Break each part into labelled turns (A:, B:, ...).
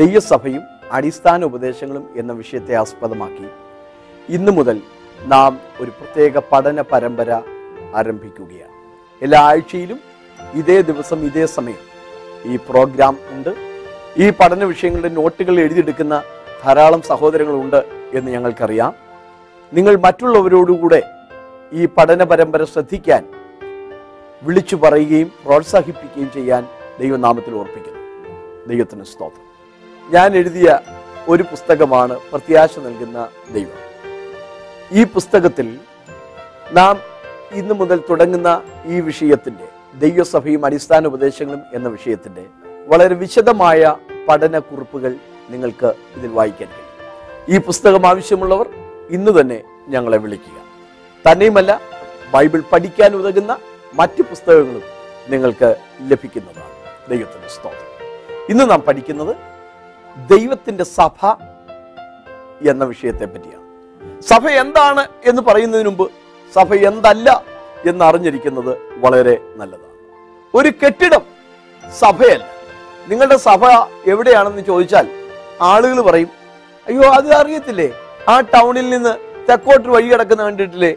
A: ദൈവസഭയും അടിസ്ഥാന ഉപദേശങ്ങളും എന്ന വിഷയത്തെ ആസ്പദമാക്കി ഇന്നു മുതൽ നാം ഒരു പ്രത്യേക പഠന പരമ്പര ആരംഭിക്കുകയാണ് എല്ലാ ആഴ്ചയിലും ഇതേ ദിവസം ഇതേ സമയം ഈ പ്രോഗ്രാം ഉണ്ട് ഈ പഠന വിഷയങ്ങളുടെ നോട്ടുകൾ എഴുതിയെടുക്കുന്ന ധാരാളം സഹോദരങ്ങളുണ്ട് എന്ന് ഞങ്ങൾക്കറിയാം നിങ്ങൾ മറ്റുള്ളവരോടുകൂടെ ഈ പഠന പരമ്പര ശ്രദ്ധിക്കാൻ വിളിച്ചു പറയുകയും പ്രോത്സാഹിപ്പിക്കുകയും ചെയ്യാൻ ദൈവനാമത്തിൽ ഓർപ്പിക്കുന്നു ദൈവത്തിന് സ്തോത്രം ഞാൻ എഴുതിയ ഒരു പുസ്തകമാണ് പ്രത്യാശ നൽകുന്ന ദൈവം ഈ പുസ്തകത്തിൽ നാം ഇന്നു മുതൽ തുടങ്ങുന്ന ഈ വിഷയത്തിൻ്റെ ദൈവസഭയും അടിസ്ഥാന ഉപദേശങ്ങളും എന്ന വിഷയത്തിൻ്റെ വളരെ വിശദമായ പഠനക്കുറിപ്പുകൾ നിങ്ങൾക്ക് ഇതിൽ വായിക്കാൻ കഴിയും ഈ പുസ്തകം ആവശ്യമുള്ളവർ ഇന്ന് തന്നെ ഞങ്ങളെ വിളിക്കുക തന്നെയുമല്ല ബൈബിൾ പഠിക്കാൻ ഉതകുന്ന മറ്റ് പുസ്തകങ്ങളും നിങ്ങൾക്ക് ലഭിക്കുന്നതാണ് ദൈവത്തിൻ്റെ സ്തോത്രം ഇന്ന് നാം പഠിക്കുന്നത് ദൈവത്തിൻ്റെ സഭ എന്ന വിഷയത്തെ പറ്റിയാണ് സഭ എന്താണ് എന്ന് പറയുന്നതിന് മുമ്പ് സഭ എന്തല്ല എന്ന് അറിഞ്ഞിരിക്കുന്നത് വളരെ നല്ലതാണ് ഒരു കെട്ടിടം സഭയല്ല നിങ്ങളുടെ സഭ എവിടെയാണെന്ന് ചോദിച്ചാൽ ആളുകൾ പറയും അയ്യോ അത് അറിയത്തില്ലേ ആ ടൗണിൽ നിന്ന് തെക്കോട്ട് വഴി കിടക്കുന്ന കണ്ടിട്ടില്ലേ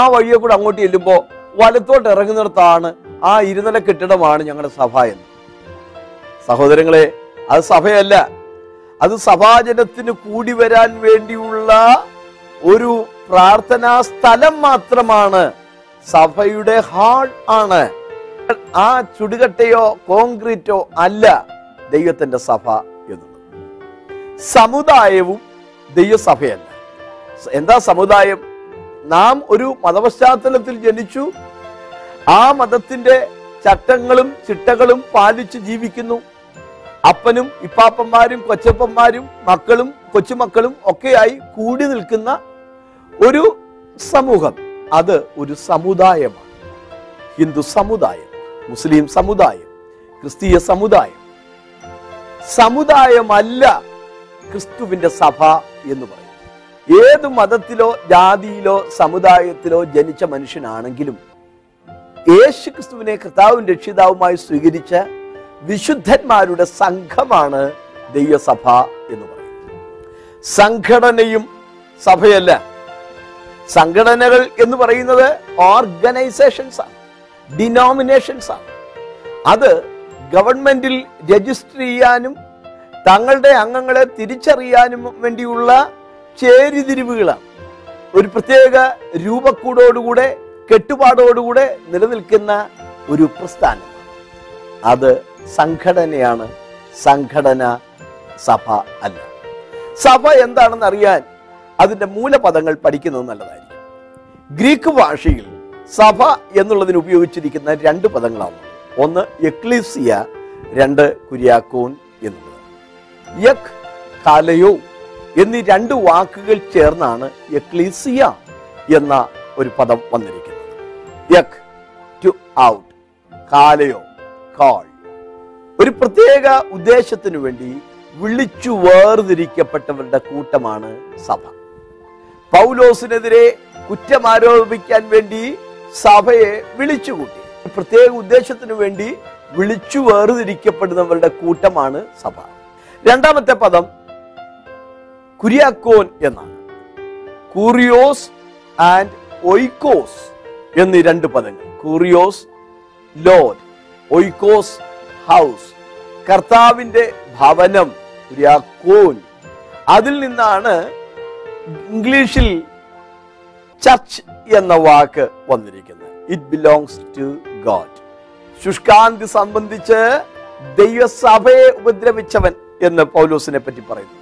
A: ആ വഴിയെ കൂടെ അങ്ങോട്ട് ചെല്ലുമ്പോൾ വലത്തോട്ട് ഇറങ്ങുന്നിടത്താണ് ആ ഇരുനില കെട്ടിടമാണ് ഞങ്ങളുടെ സഭ എന്ന് സഹോദരങ്ങളെ അത് സഭയല്ല അത് സഭാജനത്തിന് കൂടി വരാൻ വേണ്ടിയുള്ള ഒരു പ്രാർത്ഥനാ സ്ഥലം മാത്രമാണ് സഭയുടെ ഹാൾ ആണ് ആ ചുടുകട്ടയോ കോൺക്രീറ്റോ അല്ല ദൈവത്തിന്റെ സഭ എന്നത് സമുദായവും ദൈവസഭയല്ല എന്താ സമുദായം നാം ഒരു മതപശ്ചാത്തലത്തിൽ ജനിച്ചു ആ മതത്തിന്റെ ചട്ടങ്ങളും ചിട്ടകളും പാലിച്ച് ജീവിക്കുന്നു അപ്പനും ഇപ്പാപ്പന്മാരും കൊച്ചപ്പന്മാരും മക്കളും കൊച്ചുമക്കളും ഒക്കെയായി കൂടി നിൽക്കുന്ന ഒരു സമൂഹം അത് ഒരു സമുദായമാണ് ഹിന്ദു സമുദായം മുസ്ലിം സമുദായം ക്രിസ്തീയ സമുദായം സമുദായമല്ല ക്രിസ്തുവിന്റെ സഭ എന്ന് പറയും ഏത് മതത്തിലോ ജാതിയിലോ സമുദായത്തിലോ ജനിച്ച മനുഷ്യനാണെങ്കിലും യേശു ക്രിസ്തുവിനെ കർത്താവും രക്ഷിതാവുമായി സ്വീകരിച്ച വിശുദ്ധന്മാരുടെ സംഘമാണ് ദൈവസഭ എന്ന് പറയുന്നത് സംഘടനയും സഭയല്ല സംഘടനകൾ എന്ന് പറയുന്നത് ഓർഗനൈസേഷൻസ് ആണ് ഡിനോമിനേഷൻസ് ആണ് അത് ഗവൺമെന്റിൽ രജിസ്റ്റർ ചെയ്യാനും തങ്ങളുടെ അംഗങ്ങളെ തിരിച്ചറിയാനും വേണ്ടിയുള്ള ചേരിതിരിവുകളാണ് ഒരു പ്രത്യേക രൂപക്കൂടോടുകൂടെ കെട്ടുപാടോടുകൂടെ നിലനിൽക്കുന്ന ഒരു പ്രസ്ഥാനം അത് സംഘടനയാണ് സംഘടന സഭ അല്ല സഭ എന്താണെന്ന് അറിയാൻ അതിൻ്റെ മൂലപദങ്ങൾ പഠിക്കുന്നത് നല്ലതായിരിക്കും ഗ്രീക്ക് ഭാഷയിൽ സഭ എന്നുള്ളതിന് ഉപയോഗിച്ചിരിക്കുന്ന രണ്ട് പദങ്ങളാണ് ഒന്ന് എക്ലിസിയ രണ്ട് കുര്യാക്കോൻ എന്നുള്ളത് യക് കാലയോ എന്നീ രണ്ട് വാക്കുകൾ ചേർന്നാണ് എക്ലിസിയ എന്ന ഒരു പദം വന്നിരിക്കുന്നത് യക് ടു ഔട്ട് കാലയോ കാൾ ഒരു പ്രത്യേക ഉദ്ദേശത്തിനു വേണ്ടി വിളിച്ചു വേർതിരിക്കപ്പെട്ടവരുടെ കൂട്ടമാണ് സഭ പൗലോസിനെതിരെ കുറ്റം ആരോപിക്കാൻ വേണ്ടി സഭയെ വിളിച്ചുകൂട്ടി പ്രത്യേക ഉദ്ദേശത്തിനു വേണ്ടി വിളിച്ചു വേർതിരിക്കപ്പെടുന്നവരുടെ കൂട്ടമാണ് സഭ രണ്ടാമത്തെ പദം കുര്യാക്കോൻ എന്നാണ് കുറിയോസ് ആൻഡ് ഒയ്ക്കോസ് എന്നീ രണ്ട് പദങ്ങൾ കുറിയോസ് ലോഡ് ഒയ്ക്കോസ് ഹൗസ് കർത്താവിന്റെ ഭവനം കുര്യാക്കോൻ അതിൽ നിന്നാണ് ഇംഗ്ലീഷിൽ ചർച്ച് എന്ന വാക്ക് വന്നിരിക്കുന്നത് ഇറ്റ് ബിലോങ്സ് ടു ഗോഡ് ശുഷ്കാന്തി സംബന്ധിച്ച് ദൈവസഭയെ ഉപദ്രവിച്ചവൻ എന്ന് പൗലോസിനെ പറ്റി പറയുന്നു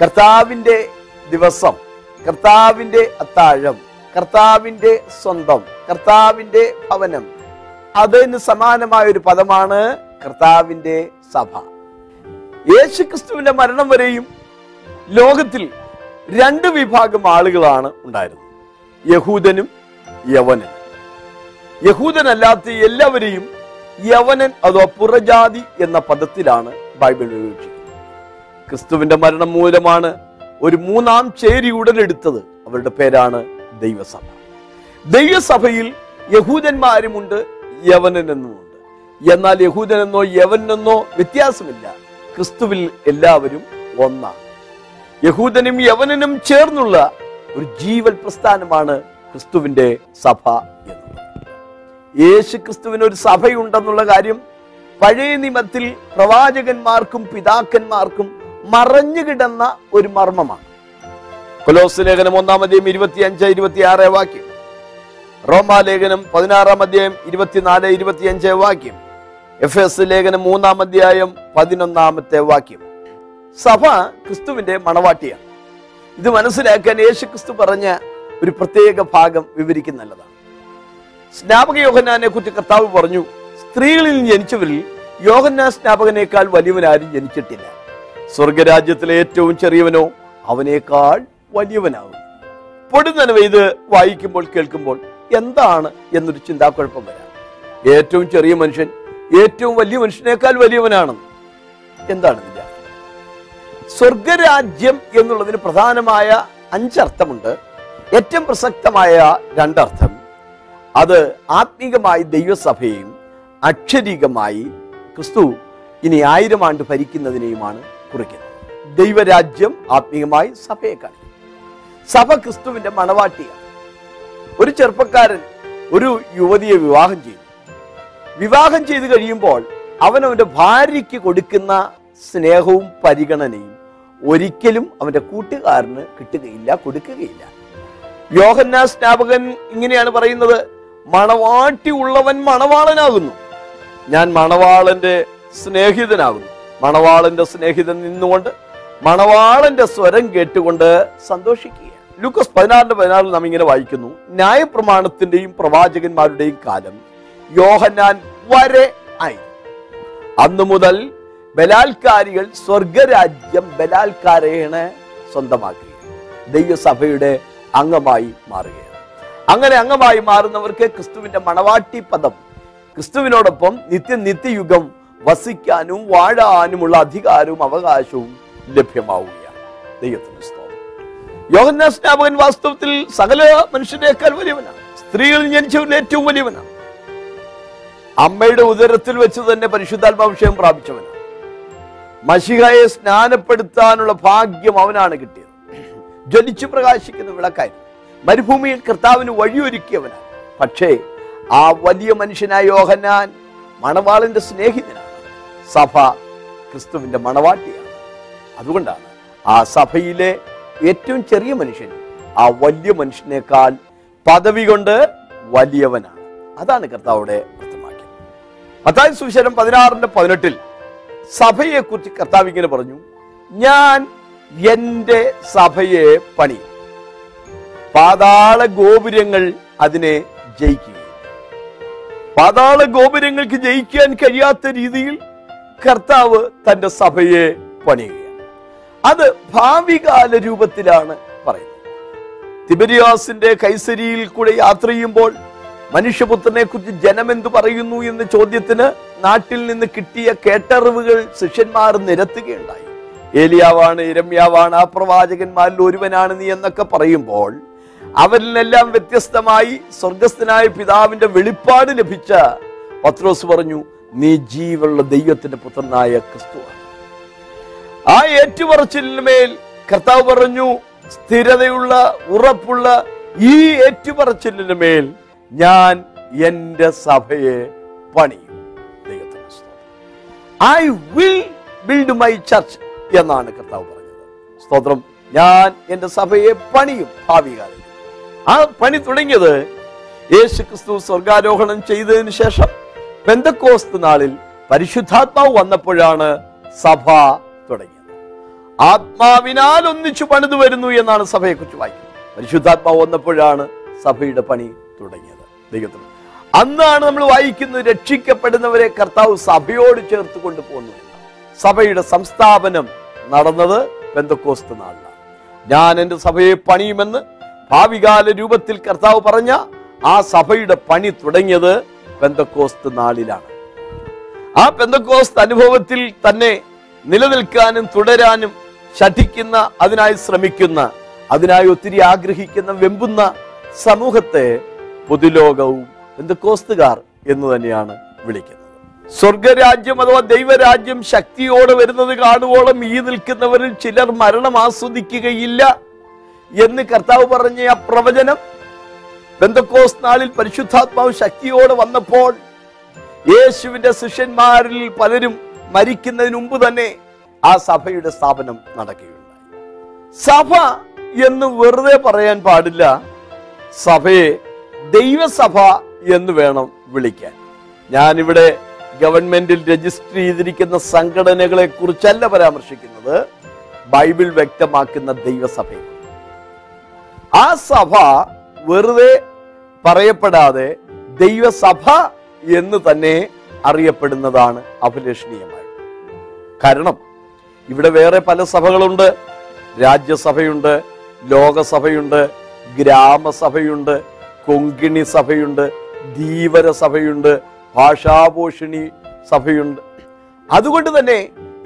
A: കർത്താവിന്റെ ദിവസം കർത്താവിന്റെ അത്താഴം കർത്താവിന്റെ സ്വന്തം കർത്താവിന്റെ ഭവനം അതിന് സമാനമായ ഒരു പദമാണ് കർത്താവിന്റെ സഭ യേശു ക്രിസ്തുവിന്റെ മരണം വരെയും ലോകത്തിൽ രണ്ട് വിഭാഗം ആളുകളാണ് ഉണ്ടായിരുന്നത് യഹൂദനും യവനൻ യഹൂദനല്ലാത്ത എല്ലാവരെയും യവനൻ അതോ പുറജാതി എന്ന പദത്തിലാണ് ബൈബിൾ ഉപയോഗിച്ചത് ക്രിസ്തുവിന്റെ മരണം മൂലമാണ് ഒരു മൂന്നാം ചേരി ഉടലെടുത്തത് അവരുടെ പേരാണ് ദൈവസഭ ദൈവസഭയിൽ യഹൂദന്മാരുമുണ്ട് യവനനെന്നുമുണ്ട് എന്നാൽ യഹൂദനെന്നോ യവനെന്നോ വ്യത്യാസമില്ല ക്രിസ്തുവിൽ എല്ലാവരും ഒന്നാണ് യഹൂദനും യവനനും ചേർന്നുള്ള ഒരു ജീവൽ പ്രസ്ഥാനമാണ് ക്രിസ്തുവിൻ്റെ സഭ എന്ന് യേശു ക്രിസ്തുവിന് ഒരു സഭയുണ്ടെന്നുള്ള കാര്യം പഴയ നിമത്തിൽ പ്രവാചകന്മാർക്കും പിതാക്കന്മാർക്കും മറഞ്ഞു കിടന്ന ഒരു മർമ്മമാണ് കൊലോസ് ലേഖനം ഒന്നാമതേയും ഇരുപത്തിയഞ്ച് ഇരുപത്തിയാറ് വാക്യം റോമാലേഖനം പതിനാറാം അധ്യായം ഇരുപത്തിനാല് ഇരുപത്തിയഞ്ച് വാക്യം എഫ് എസ് ലേഖനം മൂന്നാം അധ്യായം പതിനൊന്നാമത്തെ വാക്യം സഭ ക്രിസ്തുവിന്റെ മണവാട്ടിയാണ് ഇത് മനസ്സിലാക്കാൻ യേശു ക്രിസ്തു പറഞ്ഞ ഒരു പ്രത്യേക ഭാഗം വിവരിക്കുന്നതാണ് സ്നാപക യോഹന്നാനെ കുറിച്ച് കർത്താവ് പറഞ്ഞു സ്ത്രീകളിൽ ജനിച്ചവരിൽ യോഹന്നാ സ്നാപകനേക്കാൾ വലിയവനാരും ജനിച്ചിട്ടില്ല സ്വർഗരാജ്യത്തിലെ ഏറ്റവും ചെറിയവനോ അവനേക്കാൾ വലിയവനാകും പൊടുന്നനവ് ഇത് വായിക്കുമ്പോൾ കേൾക്കുമ്പോൾ എന്താണ് എന്നൊരു ചിന്താക്കുഴപ്പം വരാം ഏറ്റവും ചെറിയ മനുഷ്യൻ ഏറ്റവും വലിയ മനുഷ്യനേക്കാൾ വലിയവനാണ് എന്താണ് ഇതിന്റെ സ്വർഗരാജ്യം എന്നുള്ളതിന് പ്രധാനമായ അഞ്ചർത്ഥമുണ്ട് ഏറ്റവും പ്രസക്തമായ രണ്ടർത്ഥം അത് ആത്മീകമായി ദൈവസഭയും അക്ഷരീകമായി ക്രിസ്തു ഇനി ആയിരം ആണ്ട് ഭരിക്കുന്നതിനെയുമാണ് കുറിക്കുന്നത് ദൈവരാജ്യം ആത്മീയമായി സഭയെ കാണിക്കും സഭ ക്രിസ്തുവിന്റെ മണവാട്ടിയാണ് ഒരു ചെറുപ്പക്കാരൻ ഒരു യുവതിയെ വിവാഹം ചെയ്തു വിവാഹം ചെയ്തു കഴിയുമ്പോൾ അവൻ അവൻ്റെ ഭാര്യയ്ക്ക് കൊടുക്കുന്ന സ്നേഹവും പരിഗണനയും ഒരിക്കലും അവൻ്റെ കൂട്ടുകാരന് കിട്ടുകയില്ല കൊടുക്കുകയില്ല യോഹന്ന സ്നാപകൻ ഇങ്ങനെയാണ് പറയുന്നത് മണവാട്ടി ഉള്ളവൻ മണവാളനാകുന്നു ഞാൻ മണവാളന്റെ സ്നേഹിതനാകുന്നു മണവാളന്റെ സ്നേഹിതൻ നിന്നുകൊണ്ട് മണവാളന്റെ സ്വരം കേട്ടുകൊണ്ട് സന്തോഷിക്കുക ലൂക്കോസ് പതിനാറിന്റെ പതിനാറിൽ നാം ഇങ്ങനെ വായിക്കുന്നു ന്യായപ്രമാണത്തിന്റെയും പ്രവാചകന്മാരുടെയും കാലം യോഹന്നാൻ വരെ ആയി അന്നു മുതൽ ബലാത്കാരികൾ സ്വർഗരാജ്യം ബലാത്കാരേണ സ്വന്തമാക്കി ദൈവസഭയുടെ അംഗമായി മാറുകയാണ് അങ്ങനെ അംഗമായി മാറുന്നവർക്ക് ക്രിസ്തുവിന്റെ മണവാട്ടി പദം ക്രിസ്തുവിനോടൊപ്പം നിത്യയുഗം വസിക്കാനും വാഴാനുമുള്ള അധികാരവും അവകാശവും ലഭ്യമാവുകയാണ് ദൈവത്തിന് യോഗന സ്നാപകൻ വാസ്തവത്തിൽ സകല മനുഷ്യരെക്കാൾ വലിയവനാണ് സ്ത്രീകൾ ജനിച്ചവരിൽ ഏറ്റവും വലിയവനാണ് അമ്മയുടെ ഉദരത്തിൽ വെച്ച് തന്നെ പരിശുദ്ധാത്മാഭിഷേകം പ്രാപിച്ചവനാണ് മഷിഹയെ സ്നാനപ്പെടുത്താനുള്ള ഭാഗ്യം അവനാണ് കിട്ടിയത് ജ്വലിച്ചു പ്രകാശിക്കുന്ന വിളക്കായിരുന്നു മരുഭൂമിയിൽ കർത്താവിന് വഴിയൊരുക്കിയവനാണ് പക്ഷേ ആ വലിയ മനുഷ്യനായ യോഹന്നാൻ മണവാളിന്റെ സ്നേഹിതനാണ് സഭ ക്രിസ്തുവിന്റെ മണവാട്ടിയാണ് അതുകൊണ്ടാണ് ആ സഭയിലെ ഏറ്റവും ചെറിയ മനുഷ്യൻ ആ വലിയ മനുഷ്യനേക്കാൾ പദവി കൊണ്ട് വലിയവനാണ് അതാണ് കർത്താവോടെ അർത്ഥമാക്കിയത് മത്തായ സുവിശേഷം പതിനാറിന്റെ പതിനെട്ടിൽ സഭയെക്കുറിച്ച് കർത്താവ് ഇങ്ങനെ പറഞ്ഞു ഞാൻ എൻ്റെ സഭയെ പണി പാതാള ഗോപുരങ്ങൾ അതിനെ ജയിക്കുക പാതാള ഗോപുരങ്ങൾക്ക് ജയിക്കാൻ കഴിയാത്ത രീതിയിൽ കർത്താവ് തന്റെ സഭയെ പണിയുക അത് ഭാവികാല രൂപത്തിലാണ് പറയുന്നത് തിബരിയാസിന്റെ കൈസരിയിൽ കൂടെ യാത്ര ചെയ്യുമ്പോൾ മനുഷ്യപുത്രനെ കുറിച്ച് ജനം എന്തു പറയുന്നു എന്ന ചോദ്യത്തിന് നാട്ടിൽ നിന്ന് കിട്ടിയ കേട്ടറിവുകൾ ശിഷ്യന്മാർ നിരത്തുകയുണ്ടായി ഏലിയാവാണ് ഇരമ്യാവാണ് ആ പ്രവാചകന്മാരിൽ ഒരുവനാണ് നീ എന്നൊക്കെ പറയുമ്പോൾ അവരിലെല്ലാം വ്യത്യസ്തമായി സ്വർഗസ്ഥനായ പിതാവിന്റെ വെളിപ്പാട് ലഭിച്ച പത്രോസ് പറഞ്ഞു നീ ജീവുള്ള ദൈവത്തിന്റെ പുത്രനായ ക്രിസ്തുവാണ് ആ ഏറ്റുപറച്ചിലിന്മേൽ കർത്താവ് പറഞ്ഞു സ്ഥിരതയുള്ള ഉറപ്പുള്ള ഈ ഏറ്റുപറച്ചിലിന് മേൽ ഞാൻ എൻ്റെ സഭയെ പണിയും I will build my church എന്നാണ് കർത്താവ് പറഞ്ഞത് സ്തോത്രം ഞാൻ എൻ്റെ സഭയെ പണിയും ഭാവി ആ പണി തുടങ്ങിയത് യേശു ക്രിസ്തു സ്വർഗാരോഹണം ചെയ്തതിന് ശേഷം പെന്തക്കോസ്ത് നാളിൽ പരിശുദ്ധാത്മാവ് വന്നപ്പോഴാണ് സഭ തുടങ്ങിയത് ആത്മാവിനാൽ ഒന്നിച്ചു പണിതു വരുന്നു എന്നാണ് സഭയെക്കുറിച്ച് വായിക്കുന്നത് പരിശുദ്ധാത്മാവ് വന്നപ്പോഴാണ് സഭയുടെ പണി തുടങ്ങിയത് ദൈവത്തിന് അന്നാണ് നമ്മൾ വായിക്കുന്നത് രക്ഷിക്കപ്പെടുന്നവരെ കർത്താവ് സഭയോട് ചേർത്ത് കൊണ്ടുപോകുന്നു സഭയുടെ സംസ്ഥാപനം നടന്നത് ബന്ധക്കോസ്ത് നാളിലാണ് ഞാൻ എൻ്റെ സഭയെ പണിയുമെന്ന് ഭാവികാല രൂപത്തിൽ കർത്താവ് പറഞ്ഞ ആ സഭയുടെ പണി തുടങ്ങിയത് ബന്ധക്കോസ്ത് നാളിലാണ് ആ ബന്ധക്കോസ്ത് അനുഭവത്തിൽ തന്നെ നിലനിൽക്കാനും തുടരാനും ശഠിക്കുന്ന അതിനായി ശ്രമിക്കുന്ന അതിനായി ഒത്തിരി ആഗ്രഹിക്കുന്ന വെമ്പുന്ന സമൂഹത്തെ പൊതുലോകവും കോസ്തുകാർ എന്ന് തന്നെയാണ് വിളിക്കുന്നത് സ്വർഗരാജ്യം അഥവാ ദൈവരാജ്യം ശക്തിയോടെ വരുന്നത് കാണുവോളം ഈ നിൽക്കുന്നവരിൽ ചിലർ മരണം ആസ്വദിക്കുകയില്ല എന്ന് കർത്താവ് പറഞ്ഞ ആ പ്രവചനം ബന്ധക്കോസ് നാളിൽ പരിശുദ്ധാത്മാവ് ശക്തിയോടെ വന്നപ്പോൾ യേശുവിന്റെ ശിഷ്യന്മാരിൽ പലരും മരിക്കുന്നതിന് മുമ്പ് തന്നെ ആ സഭയുടെ സ്ഥാപനം നടക്കുകയുണ്ടായി സഭ എന്ന് വെറുതെ പറയാൻ പാടില്ല സഭയെ ദൈവസഭ എന്ന് വേണം വിളിക്കാൻ ഞാനിവിടെ ഗവൺമെന്റിൽ രജിസ്റ്റർ ചെയ്തിരിക്കുന്ന സംഘടനകളെ കുറിച്ചല്ല പരാമർശിക്കുന്നത് ബൈബിൾ വ്യക്തമാക്കുന്ന ദൈവസഭയെ ആ സഭ വെറുതെ പറയപ്പെടാതെ ദൈവസഭ എന്ന് തന്നെ അറിയപ്പെടുന്നതാണ് അഭിലഷണീയമായി കാരണം ഇവിടെ വേറെ പല സഭകളുണ്ട് രാജ്യസഭയുണ്ട് ലോകസഭയുണ്ട് ഗ്രാമസഭയുണ്ട് കൊങ്കിണി സഭയുണ്ട് ധീവര സഭയുണ്ട് ഭാഷാഭൂഷണി സഭയുണ്ട് അതുകൊണ്ട് തന്നെ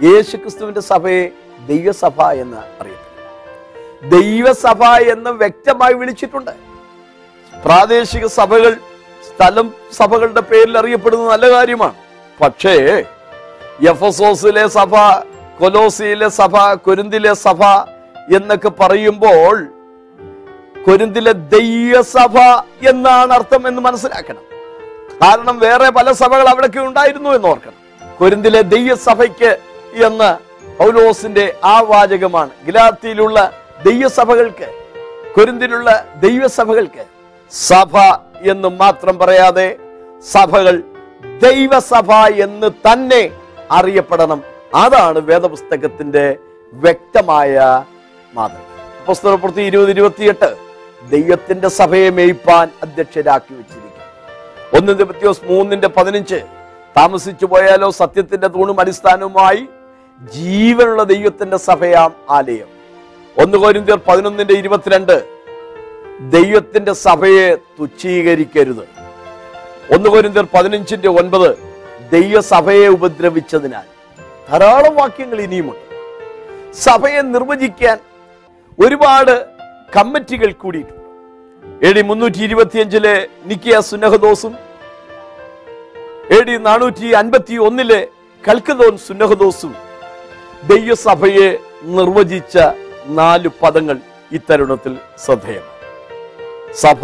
A: യേശു ക്രിസ്തുവിന്റെ സഭയെ ദൈവസഭ എന്ന് അറിയപ്പെടുന്നു ദൈവസഭ എന്ന് വ്യക്തമായി വിളിച്ചിട്ടുണ്ട് പ്രാദേശിക സഭകൾ സ്ഥലം സഭകളുടെ പേരിൽ അറിയപ്പെടുന്നത് നല്ല കാര്യമാണ് പക്ഷേ എഫ് എസ് സഭ കൊലോസിയിലെ സഭ കൊരിന്തിലെ സഭ എന്നൊക്കെ പറയുമ്പോൾ കൊരിന്തിലെ ദൈവസഭ എന്നാണ് അർത്ഥം എന്ന് മനസ്സിലാക്കണം കാരണം വേറെ പല സഭകൾ അവിടെയൊക്കെ ഉണ്ടായിരുന്നു എന്ന് ഓർക്കണം കൊരിന്തിലെ ദൈവസഭയ്ക്ക് എന്ന് പൗലോസിന്റെ ആ വാചകമാണ് ഗിലാത്തിയിലുള്ള ദൈവസഭകൾക്ക് കൊരിന്തിലുള്ള ദൈവസഭകൾക്ക് സഭ എന്ന് മാത്രം പറയാതെ സഭകൾ ദൈവസഭ എന്ന് തന്നെ അറിയപ്പെടണം അതാണ് വേദപുസ്തകത്തിന്റെ വ്യക്തമായ മാതൃക പുസ്തകപ്രവൃത്തി ഇരുപത് ഇരുപത്തിയെട്ട് ദൈവത്തിന്റെ സഭയെ മേയ്പാൻ അധ്യക്ഷരാക്കി വെച്ചിരിക്കുന്നു ഒന്ന് ദിവത്തിയോസ് മൂന്നിന്റെ പതിനഞ്ച് താമസിച്ചു പോയാലോ സത്യത്തിന്റെ തൂണും അടിസ്ഥാനവുമായി ജീവനുള്ള ദൈവത്തിന്റെ സഭയാം ആലയം ഒന്ന് കോരിന്ത്യർ പതിനൊന്നിന്റെ ഇരുപത്തിരണ്ട് ദൈവത്തിന്റെ സഭയെ തുച്ഛീകരിക്കരുത് ഒന്ന് കോരിന്ത്യർ പതിനഞ്ചിന്റെ ഒൻപത് ദൈവസഭയെ ഉപദ്രവിച്ചതിനാൽ ധാരാളം വാക്യങ്ങൾ ഇനിയുമുണ്ട് സഭയെ നിർവചിക്കാൻ ഒരുപാട് കമ്മിറ്റികൾ കൂടിയിട്ടുണ്ട് എ ഡി മുന്നൂറ്റി ഇരുപത്തിയഞ്ചിലെ നിക്കിയ സുന്നഹദോസും എ ഡി നാനൂറ്റി അൻപത്തി ഒന്നിലെ കൽക്കതോൻ സുന്നഹദോസും ദൈവസഭയെ നിർവചിച്ച നാല് പദങ്ങൾ ഇത്തരുണത്തിൽ ശ്രദ്ധേയമാണ് സഭ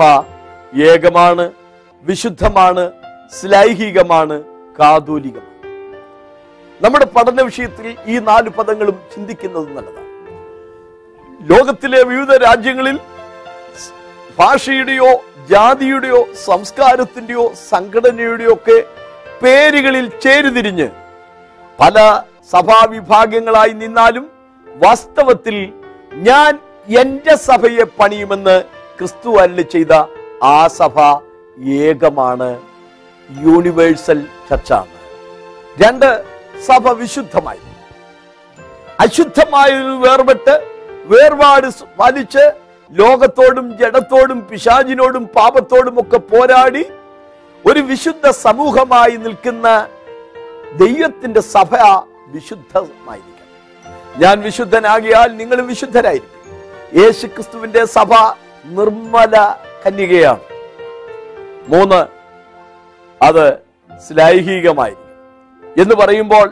A: ഏകമാണ് വിശുദ്ധമാണ് ശ്ലൈഹികമാണ് കാതോലികമാണ് നമ്മുടെ പഠന വിഷയത്തിൽ ഈ നാല് പദങ്ങളും ചിന്തിക്കുന്നത് നല്ലതാണ് ലോകത്തിലെ വിവിധ രാജ്യങ്ങളിൽ ഭാഷയുടെയോ ജാതിയുടെയോ സംസ്കാരത്തിന്റെയോ സംഘടനയുടെയോ ഒക്കെ പേരുകളിൽ ചേരുതിരിഞ്ഞ് പല സഭാവിഭാഗങ്ങളായി നിന്നാലും വാസ്തവത്തിൽ ഞാൻ എന്റെ സഭയെ പണിയുമെന്ന് ക്രിസ്തു അല്ല ചെയ്ത ആ സഭ ഏകമാണ് യൂണിവേഴ്സൽ ചർച്ചാണ് രണ്ട് സഭ വിശുദ്ധമായി അശുദ്ധമായ വേർപെട്ട് വേർപാട് പാലിച്ച് ലോകത്തോടും ജഡത്തോടും പിശാചിനോടും പാപത്തോടും ഒക്കെ പോരാടി ഒരു വിശുദ്ധ സമൂഹമായി നിൽക്കുന്ന ദൈവത്തിന്റെ സഭ വിശുദ്ധമായിരിക്കണം ഞാൻ വിശുദ്ധനാകിയാൽ നിങ്ങൾ വിശുദ്ധരായിരിക്കും യേശു ക്രിസ്തുവിന്റെ സഭ നിർമ്മല കന്യകയാണ് മൂന്ന് അത് ശ്ലൈഹികമായിരിക്കും എന്ന് പറയുമ്പോൾ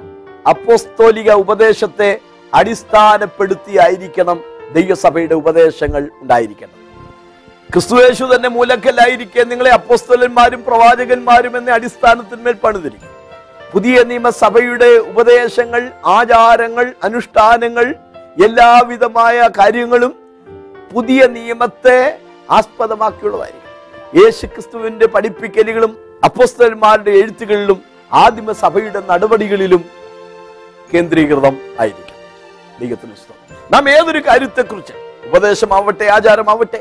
A: അപ്പോസ്തോലിക ഉപദേശത്തെ അടിസ്ഥാനപ്പെടുത്തിയായിരിക്കണം ദൈവസഭയുടെ ഉപദേശങ്ങൾ ഉണ്ടായിരിക്കണം ക്രിസ്തുവേശു തന്നെ മൂലക്കല്ലായിരിക്കെ നിങ്ങളെ അപ്പോസ്തലന്മാരും പ്രവാചകന്മാരും എന്ന അടിസ്ഥാനത്തിന്മേൽ പണിതിരിക്കും പുതിയ നിയമസഭയുടെ ഉപദേശങ്ങൾ ആചാരങ്ങൾ അനുഷ്ഠാനങ്ങൾ എല്ലാവിധമായ കാര്യങ്ങളും പുതിയ നിയമത്തെ ആസ്പദമാക്കിയുള്ളതായിരിക്കും യേശു ക്രിസ്തുവിന്റെ പഠിപ്പിക്കലുകളും അപ്പോസ്തലന്മാരുടെ എഴുത്തുകളിലും ആദിമ സഭയുടെ നടപടികളിലും കേന്ദ്രീകൃതം ആയിരിക്കും ദൈവത്തിന് നാം ഏതൊരു കാര്യത്തെക്കുറിച്ച് ഉപദേശമാവട്ടെ ആചാരമാവട്ടെ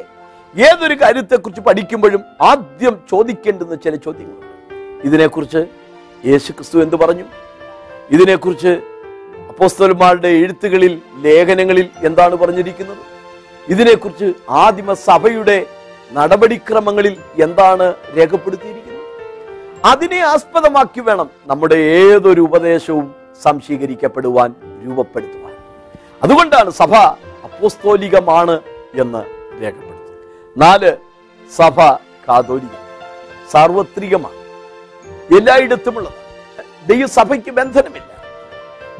A: ഏതൊരു കാര്യത്തെക്കുറിച്ച് പഠിക്കുമ്പോഴും ആദ്യം ചോദിക്കേണ്ടുന്ന ചില ചോദ്യങ്ങളുണ്ട് ഇതിനെക്കുറിച്ച് യേശു ക്രിസ്തു എന്ത് പറഞ്ഞു ഇതിനെക്കുറിച്ച് അപ്പോസ്തലന്മാരുടെ എഴുത്തുകളിൽ ലേഖനങ്ങളിൽ എന്താണ് പറഞ്ഞിരിക്കുന്നത് ഇതിനെക്കുറിച്ച് ആദിമ സഭയുടെ നടപടിക്രമങ്ങളിൽ എന്താണ് രേഖപ്പെടുത്തിയിരിക്കുന്നത് അതിനെ ആസ്പദമാക്കി വേണം നമ്മുടെ ഏതൊരു ഉപദേശവും സംശീകരിക്കപ്പെടുവാൻ രൂപപ്പെടുത്തുവാൻ അതുകൊണ്ടാണ് സഭ അപ്പോസ്തോലികമാണ് എന്ന് രേഖപ്പെടുത്തുന്നത് നാല് സഭ കാതോലിക സാർവത്രികമാണ് എല്ലായിടത്തുമുള്ള ദൈവസഭയ്ക്ക് ബന്ധനമില്ല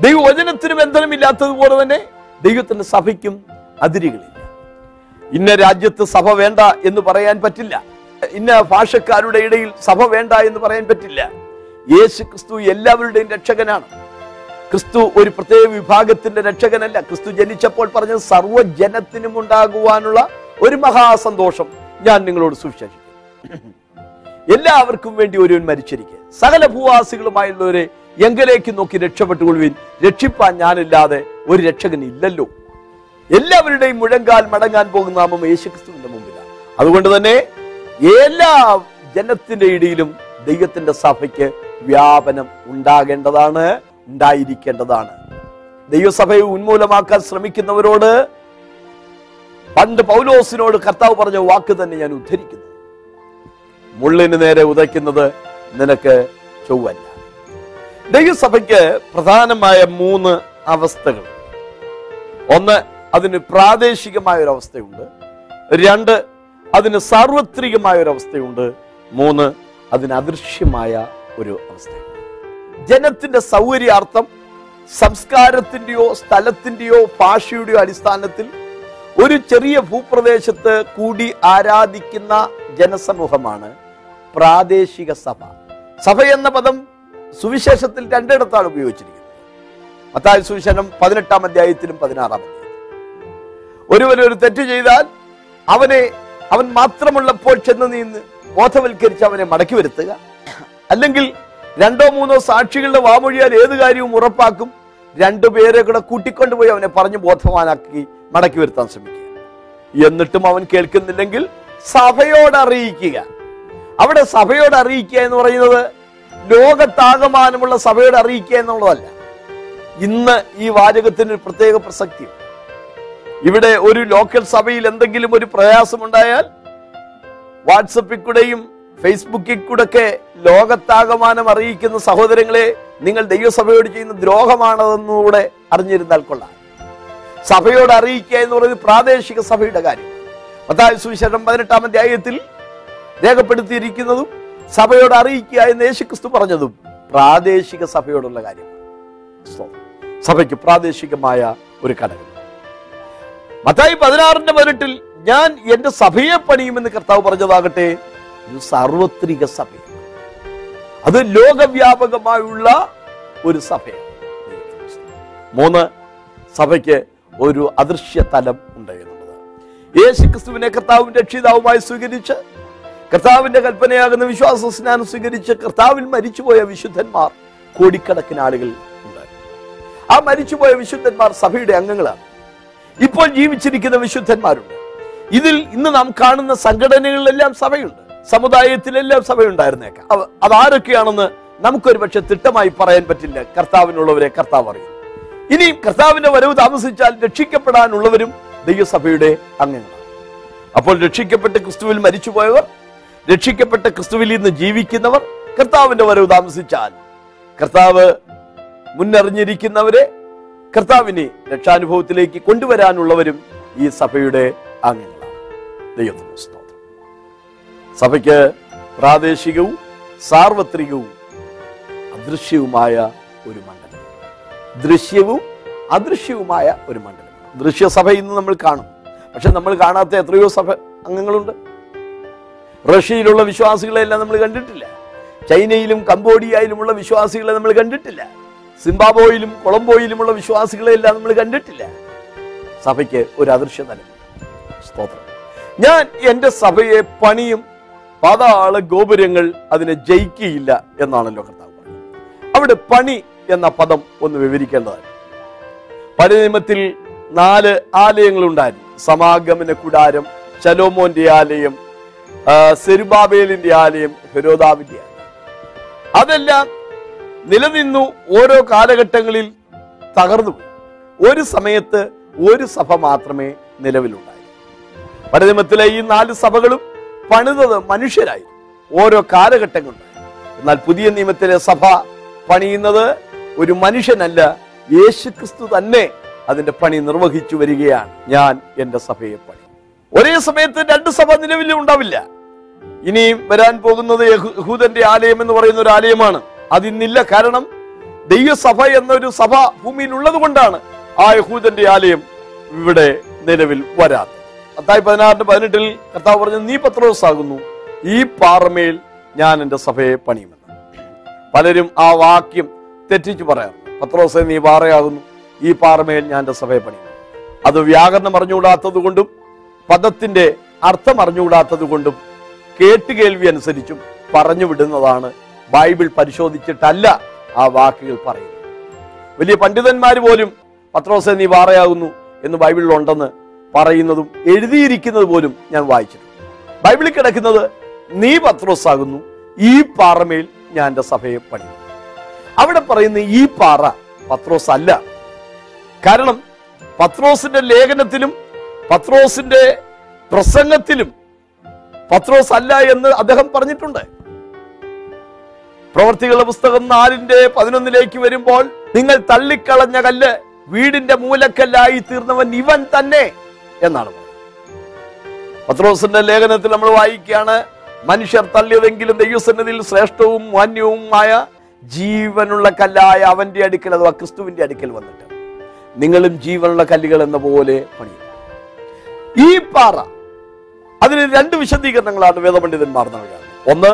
A: ദൈവവചനത്തിന് ബന്ധനമില്ലാത്തതുപോലെ തന്നെ ദൈവത്തിൻ്റെ സഭയ്ക്കും അതിരുകളില്ല ഇന്ന രാജ്യത്ത് സഭ വേണ്ട എന്ന് പറയാൻ പറ്റില്ല ഇന്ന ഭാഷക്കാരുടെ ഇടയിൽ സഭ വേണ്ട എന്ന് പറയാൻ പറ്റില്ല യേശു ക്രിസ്തു എല്ലാവരുടെയും രക്ഷകനാണ് ക്രിസ്തു ഒരു പ്രത്യേക വിഭാഗത്തിന്റെ രക്ഷകനല്ല ക്രിസ്തു ജനിച്ചപ്പോൾ പറഞ്ഞ സർവ്വജനത്തിനും ഉണ്ടാകുവാനുള്ള ഒരു മഹാസന്തോഷം ഞാൻ നിങ്ങളോട് സുവിശേഷിക്കും എല്ലാവർക്കും വേണ്ടി ഒരുവൻ മരിച്ചിരിക്കെ സകല ഭൂവാസികളുമായുള്ളവരെ എങ്കിലേക്ക് നോക്കി രക്ഷപ്പെട്ടുകൊള്ളുവിൻ രക്ഷിപ്പാൻ ഞാനില്ലാതെ ഒരു രക്ഷകൻ ഇല്ലല്ലോ എല്ലാവരുടെയും മുഴങ്കാൽ മടങ്ങാൻ പോകുന്ന നാമം യേശുക്രിസ്തുവിന്റെ മുമ്പിലാണ് അതുകൊണ്ട് തന്നെ എല്ലാ ജനത്തിന്റെ ഇടയിലും ദൈവത്തിന്റെ സഭയ്ക്ക് വ്യാപനം ഉണ്ടാകേണ്ടതാണ് ഉണ്ടായിരിക്കേണ്ടതാണ് ദൈവസഭയെ ഉന്മൂലമാക്കാൻ ശ്രമിക്കുന്നവരോട് പണ്ട് പൗലോസിനോട് കർത്താവ് പറഞ്ഞ വാക്ക് തന്നെ ഞാൻ ഉദ്ധരിക്കുന്നു മുള്ളിന് നേരെ ഉദയ്ക്കുന്നത് നിനക്ക് ചൊവ്വല്ല ദൈവസഭയ്ക്ക് പ്രധാനമായ മൂന്ന് അവസ്ഥകൾ ഒന്ന് അതിന് പ്രാദേശികമായ ഒരു അവസ്ഥയുണ്ട് രണ്ട് അതിന് സാർവത്രികമായ ഒരു അവസ്ഥയുണ്ട് മൂന്ന് അതിന് അദൃശ്യമായ ഒരു അവസ്ഥയുണ്ട് ജനത്തിന്റെ സൗകര്യാർത്ഥം സംസ്കാരത്തിന്റെയോ സ്ഥലത്തിന്റെയോ ഭാഷയുടെയോ അടിസ്ഥാനത്തിൽ ഒരു ചെറിയ ഭൂപ്രദേശത്ത് കൂടി ആരാധിക്കുന്ന ജനസമൂഹമാണ് പ്രാദേശിക സഭ സഭ എന്ന പദം സുവിശേഷത്തിൽ രണ്ടിടത്താണ് ഉപയോഗിച്ചിരിക്കുന്നത് മത്തായ സുവിശേഷം പതിനെട്ടാം അധ്യായത്തിലും പതിനാറാം അധ്യായത്തിലും ഒരുവനൊരു ഒരു തെറ്റ് ചെയ്താൽ അവനെ അവൻ മാത്രമുള്ളപ്പോൾ ചെന്ന് നീന്ന് ബോധവൽക്കരിച്ച് അവനെ മടക്കി വരുത്തുക അല്ലെങ്കിൽ രണ്ടോ മൂന്നോ സാക്ഷികളുടെ വാമൊഴിയാൽ ഏത് കാര്യവും ഉറപ്പാക്കും പേരെ കൂടെ കൂട്ടിക്കൊണ്ടുപോയി അവനെ പറഞ്ഞു ബോധവാനാക്കി മടക്കി വരുത്താൻ ശ്രമിക്കുക എന്നിട്ടും അവൻ കേൾക്കുന്നില്ലെങ്കിൽ സഭയോട് അറിയിക്കുക അവിടെ സഭയോട് അറിയിക്കുക എന്ന് പറയുന്നത് ലോകത്താകമാനമുള്ള സഭയോട് അറിയിക്കുക എന്നുള്ളതല്ല ഇന്ന് ഈ വാചകത്തിന് ഒരു പ്രത്യേക പ്രസക്തിയുണ്ട് ഇവിടെ ഒരു ലോക്കൽ സഭയിൽ എന്തെങ്കിലും ഒരു പ്രയാസമുണ്ടായാൽ വാട്സപ്പിൽ കൂടെയും ഫേസ്ബുക്കിൽ കൂടെയൊക്കെ ലോകത്താകമാനം അറിയിക്കുന്ന സഹോദരങ്ങളെ നിങ്ങൾ ദൈവസഭയോട് ചെയ്യുന്ന ദ്രോഹമാണതെന്നുകൂടെ അറിഞ്ഞിരുന്നാൽ കൊള്ളാം സഭയോട് അറിയിക്കുക എന്ന് പറയുന്നത് പ്രാദേശിക സഭയുടെ കാര്യം അതായത് സുവിശേഷം പതിനെട്ടാം അധ്യായത്തിൽ രേഖപ്പെടുത്തിയിരിക്കുന്നതും സഭയോട് അറിയിക്കുക എന്ന് യേശുക്രിസ്തു പറഞ്ഞതും പ്രാദേശിക സഭയോടുള്ള കാര്യമാണ് സഭയ്ക്ക് പ്രാദേശികമായ ഒരു ഘടകം മത്തായി പതിനാറിന്റെ പതിനെട്ടിൽ ഞാൻ എന്റെ സഭയെ പണിയുമെന്ന് കർത്താവ് പറഞ്ഞതാകട്ടെ ഒരു സാർവത്രിക സഭ അത് ലോകവ്യാപകമായുള്ള ഒരു സഭയാണ് മൂന്ന് സഭയ്ക്ക് ഒരു അദൃശ്യ തലം ഉണ്ടായിരുന്നത് യേശു ക്രിസ്തുവിനെ കർത്താവിന്റെ രക്ഷിതാവുമായി സ്വീകരിച്ച് കർത്താവിന്റെ കൽപ്പനയാകുന്ന വിശ്വാസ സ്നാനം സ്വീകരിച്ച് കർത്താവിൽ മരിച്ചുപോയ വിശുദ്ധന്മാർ കോടിക്കണക്കിന് ആളുകൾ ഉണ്ട് ആ മരിച്ചുപോയ വിശുദ്ധന്മാർ സഭയുടെ അംഗങ്ങളാണ് ഇപ്പോൾ ജീവിച്ചിരിക്കുന്ന വിശുദ്ധന്മാരുണ്ട് ഇതിൽ ഇന്ന് നാം കാണുന്ന സംഘടനകളിലെല്ലാം സഭയുണ്ട് സമുദായത്തിലെല്ലാം സഭയുണ്ടായിരുന്നേക്കാം അതാരൊക്കെയാണെന്ന് നമുക്കൊരു പക്ഷെ തിട്ടമായി പറയാൻ പറ്റില്ല കർത്താവിനുള്ളവരെ കർത്താവ് അറിയും ഇനി കർത്താവിന്റെ വരവ് താമസിച്ചാൽ രക്ഷിക്കപ്പെടാനുള്ളവരും ദൈവസഭയുടെ അംഗങ്ങളാണ് അപ്പോൾ രക്ഷിക്കപ്പെട്ട ക്രിസ്തുവിൽ മരിച്ചുപോയവർ രക്ഷിക്കപ്പെട്ട ക്രിസ്തുവിൽ ഇന്ന് ജീവിക്കുന്നവർ കർത്താവിന്റെ വരവ് താമസിച്ചാൽ കർത്താവ് മുന്നറിഞ്ഞിരിക്കുന്നവരെ കർത്താവിനെ രക്ഷാനുഭവത്തിലേക്ക് കൊണ്ടുവരാനുള്ളവരും ഈ സഭയുടെ അംഗങ്ങളാണ് സ്തോത്രം സഭയ്ക്ക് പ്രാദേശികവും സാർവത്രികവും അദൃശ്യവുമായ ഒരു മണ്ഡലം ദൃശ്യവും അദൃശ്യവുമായ ഒരു മണ്ഡലം ദൃശ്യസഭ ഇന്ന് നമ്മൾ കാണും പക്ഷെ നമ്മൾ കാണാത്ത എത്രയോ സഭ അംഗങ്ങളുണ്ട് റഷ്യയിലുള്ള വിശ്വാസികളെല്ലാം നമ്മൾ കണ്ടിട്ടില്ല ചൈനയിലും കംബോഡിയയിലുമുള്ള വിശ്വാസികളെ നമ്മൾ കണ്ടിട്ടില്ല സിംബാബോയിലും കൊളംബോയിലുമുള്ള വിശ്വാസികളെല്ലാം നമ്മൾ കണ്ടിട്ടില്ല സഭയ്ക്ക് ഒരു അദൃശ്യ നൽകി സ്തോത്രം ഞാൻ എൻ്റെ സഭയെ പണിയും പാതാള ഗോപുരങ്ങൾ അതിനെ ജയിക്കുകയില്ല എന്നാണല്ലോ കർത്താവ് പറഞ്ഞത് അവിടെ പണി എന്ന പദം ഒന്ന് വിവരിക്കേണ്ടതാണ് പരിനിമത്തിൽ നാല് ആലയങ്ങളുണ്ടായിരുന്നു സമാഗമന കൂടാരം ചലോമോന്റെ ആലയം സെരുബാബേലിന്റെ ആലയം ഹെരോദാവിന്റെ ആലയം അതെല്ലാം നിലനിന്നു ഓരോ കാലഘട്ടങ്ങളിൽ തകർന്നു ഒരു സമയത്ത് ഒരു സഭ മാത്രമേ നിലവിലുണ്ടായി പരതിമത്തിലെ ഈ നാല് സഭകളും പണിതത് മനുഷ്യരായി ഓരോ കാലഘട്ടങ്ങളുണ്ടായി എന്നാൽ പുതിയ നിയമത്തിലെ സഭ പണിയുന്നത് ഒരു മനുഷ്യനല്ല യേശുക്രിസ്തു തന്നെ അതിന്റെ പണി നിർവഹിച്ചു വരികയാണ് ഞാൻ എന്റെ സഭയെ പണി ഒരേ സമയത്ത് രണ്ട് സഭ നിലവിലുണ്ടാവില്ല ഉണ്ടാവില്ല ഇനിയും വരാൻ പോകുന്നത് യഹൂദന്റെ ആലയം എന്ന് പറയുന്ന ഒരു ആലയമാണ് അതിന്നില്ല കാരണം ദൈവസഭ എന്നൊരു സഭ ഭൂമിയിൽ ഉള്ളത് കൊണ്ടാണ് ആ യഹൂദന്റെ ആലയം ഇവിടെ നിലവിൽ വരാത്തത് അത്തായി പതിനാറിന് പതിനെട്ടിൽ കർത്താവ് പറഞ്ഞു നീ പത്രോസാകുന്നു ഈ പാറമേൽ ഞാൻ എൻ്റെ സഭയെ പണിയുമെന്ന് പലരും ആ വാക്യം തെറ്റിച്ചു പറയാറുണ്ട് പത്രോസെ നീ പാറയാകുന്നു ഈ പാറമേൽ ഞാൻ എൻ്റെ സഭയെ പണിയുന്നു അത് വ്യാകരണം അറിഞ്ഞുകൂടാത്തത് കൊണ്ടും പദത്തിൻ്റെ അർത്ഥം അറിഞ്ഞുകൂടാത്തത് കൊണ്ടും കേട്ടുകേൾവി അനുസരിച്ചും പറഞ്ഞു വിടുന്നതാണ് ബൈബിൾ പരിശോധിച്ചിട്ടല്ല ആ വാക്കുകൾ പറയുന്നത് വലിയ പണ്ഡിതന്മാർ പോലും പത്രോസെ നീ വാറയാകുന്നു എന്ന് ബൈബിളിൽ ഉണ്ടെന്ന് പറയുന്നതും എഴുതിയിരിക്കുന്നത് പോലും ഞാൻ വായിച്ചിട്ടുണ്ട് ബൈബിളിൽ കിടക്കുന്നത് നീ പത്രോസാകുന്നു ഈ പാറമേൽ ഞാൻ എൻ്റെ സഭയെ പണി അവിടെ പറയുന്ന ഈ പാറ പത്രോസ് അല്ല കാരണം പത്രോസിന്റെ ലേഖനത്തിലും പത്രോസിന്റെ പ്രസംഗത്തിലും പത്രോസ് അല്ല എന്ന് അദ്ദേഹം പറഞ്ഞിട്ടുണ്ട് പ്രവർത്തികളുടെ പുസ്തകം നാലിന്റെ പതിനൊന്നിലേക്ക് വരുമ്പോൾ നിങ്ങൾ തള്ളിക്കളഞ്ഞ കല്ല് വീടിന്റെ മൂലക്കല്ലായി തീർന്നവൻ ഇവൻ തന്നെ എന്നാണ് പത്രോസിന്റെ ലേഖനത്തിൽ നമ്മൾ വായിക്കുകയാണ് മനുഷ്യർ തള്ളിയതെങ്കിലും ദൈവസന്നിധിയിൽ ശ്രേഷ്ഠവും മാന്യവുമായ ജീവനുള്ള കല്ലായ അവന്റെ അടുക്കൽ അഥവാ ക്രിസ്തുവിന്റെ അടുക്കൽ വന്നിട്ട് നിങ്ങളും ജീവനുള്ള കല്ലുകൾ എന്ന പോലെ പണിയും ഈ പാറ അതിന് രണ്ട് വിശദീകരണങ്ങളാണ് വേദപണ്ഡിതന്മാർ നൽകുന്നത് ഒന്ന്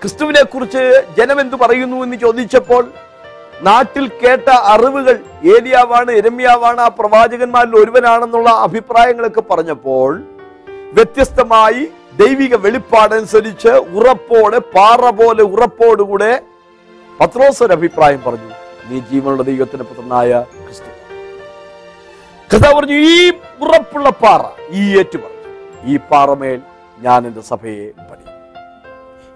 A: ക്രിസ്തുവിനെ കുറിച്ച് ജനമെന്തു പറയുന്നു എന്ന് ചോദിച്ചപ്പോൾ നാട്ടിൽ കേട്ട അറിവുകൾ ഏലിയാവാണ് എരമ്യാവാണ് ആ പ്രവാചകന്മാരിൽ ഒരുവനാണെന്നുള്ള അഭിപ്രായങ്ങളൊക്കെ പറഞ്ഞപ്പോൾ വ്യത്യസ്തമായി ദൈവിക വെളിപ്പാടനുസരിച്ച് ഉറപ്പോടെ പാറ പോലെ ഉറപ്പോടുകൂടെ പത്രോസ് ഒരു അഭിപ്രായം പറഞ്ഞു നീ ജീവനുള്ള ദൈവത്തിന്റെ പുത്രനായ ക്രിസ്തു കഥ പറഞ്ഞു ഈ ഉറപ്പുള്ള പാറ ഈ ഏറ്റു പറഞ്ഞു ഈ പാറമേൽ ഞാൻ എൻ്റെ സഭയെ പഠിക്കും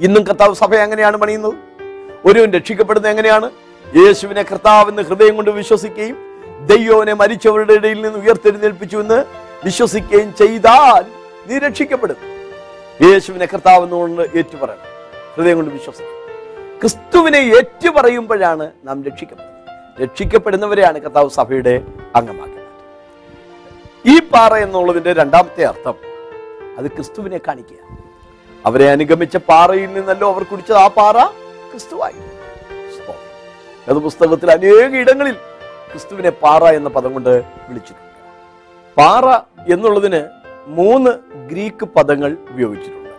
A: ഇന്നും കർത്താവ് സഭ എങ്ങനെയാണ് പണിയുന്നത് ഒരുവൻ രക്ഷിക്കപ്പെടുന്നത് എങ്ങനെയാണ് യേശുവിനെ കർത്താവെന്ന് ഹൃദയം കൊണ്ട് വിശ്വസിക്കുകയും ദൈവവനെ മരിച്ചവരുടെ ഇടയിൽ നിന്ന് ഉയർത്തെഴുന്നേൽപ്പിച്ചു എന്ന് വിശ്വസിക്കുകയും ചെയ്താൽ നീ രക്ഷിക്കപ്പെടും യേശുവിനെ കർത്താവ് എന്നുകൊണ്ട് ഏറ്റുപറയണം ഹൃദയം കൊണ്ട് വിശ്വസിക്കും ക്രിസ്തുവിനെ ഏറ്റുപറയുമ്പോഴാണ് നാം രക്ഷിക്കപ്പെടുന്നത് രക്ഷിക്കപ്പെടുന്നവരെയാണ് കർത്താവ് സഭയുടെ അംഗമാക്കുന്നത് ഈ പാറ എന്നുള്ളതിൻ്റെ രണ്ടാമത്തെ അർത്ഥം അത് ക്രിസ്തുവിനെ കാണിക്കുകയാണ് അവരെ അനുഗമിച്ച പാറയിൽ നിന്നല്ലോ അവർ കുടിച്ചത് ആ പാറ ക്രിസ്തുവായി അത് പുസ്തകത്തിൽ അനേക ഇടങ്ങളിൽ ക്രിസ്തുവിനെ പാറ എന്ന പദം കൊണ്ട് വിളിച്ചിട്ടുണ്ട് പാറ എന്നുള്ളതിന് മൂന്ന് ഗ്രീക്ക് പദങ്ങൾ ഉപയോഗിച്ചിട്ടുണ്ട്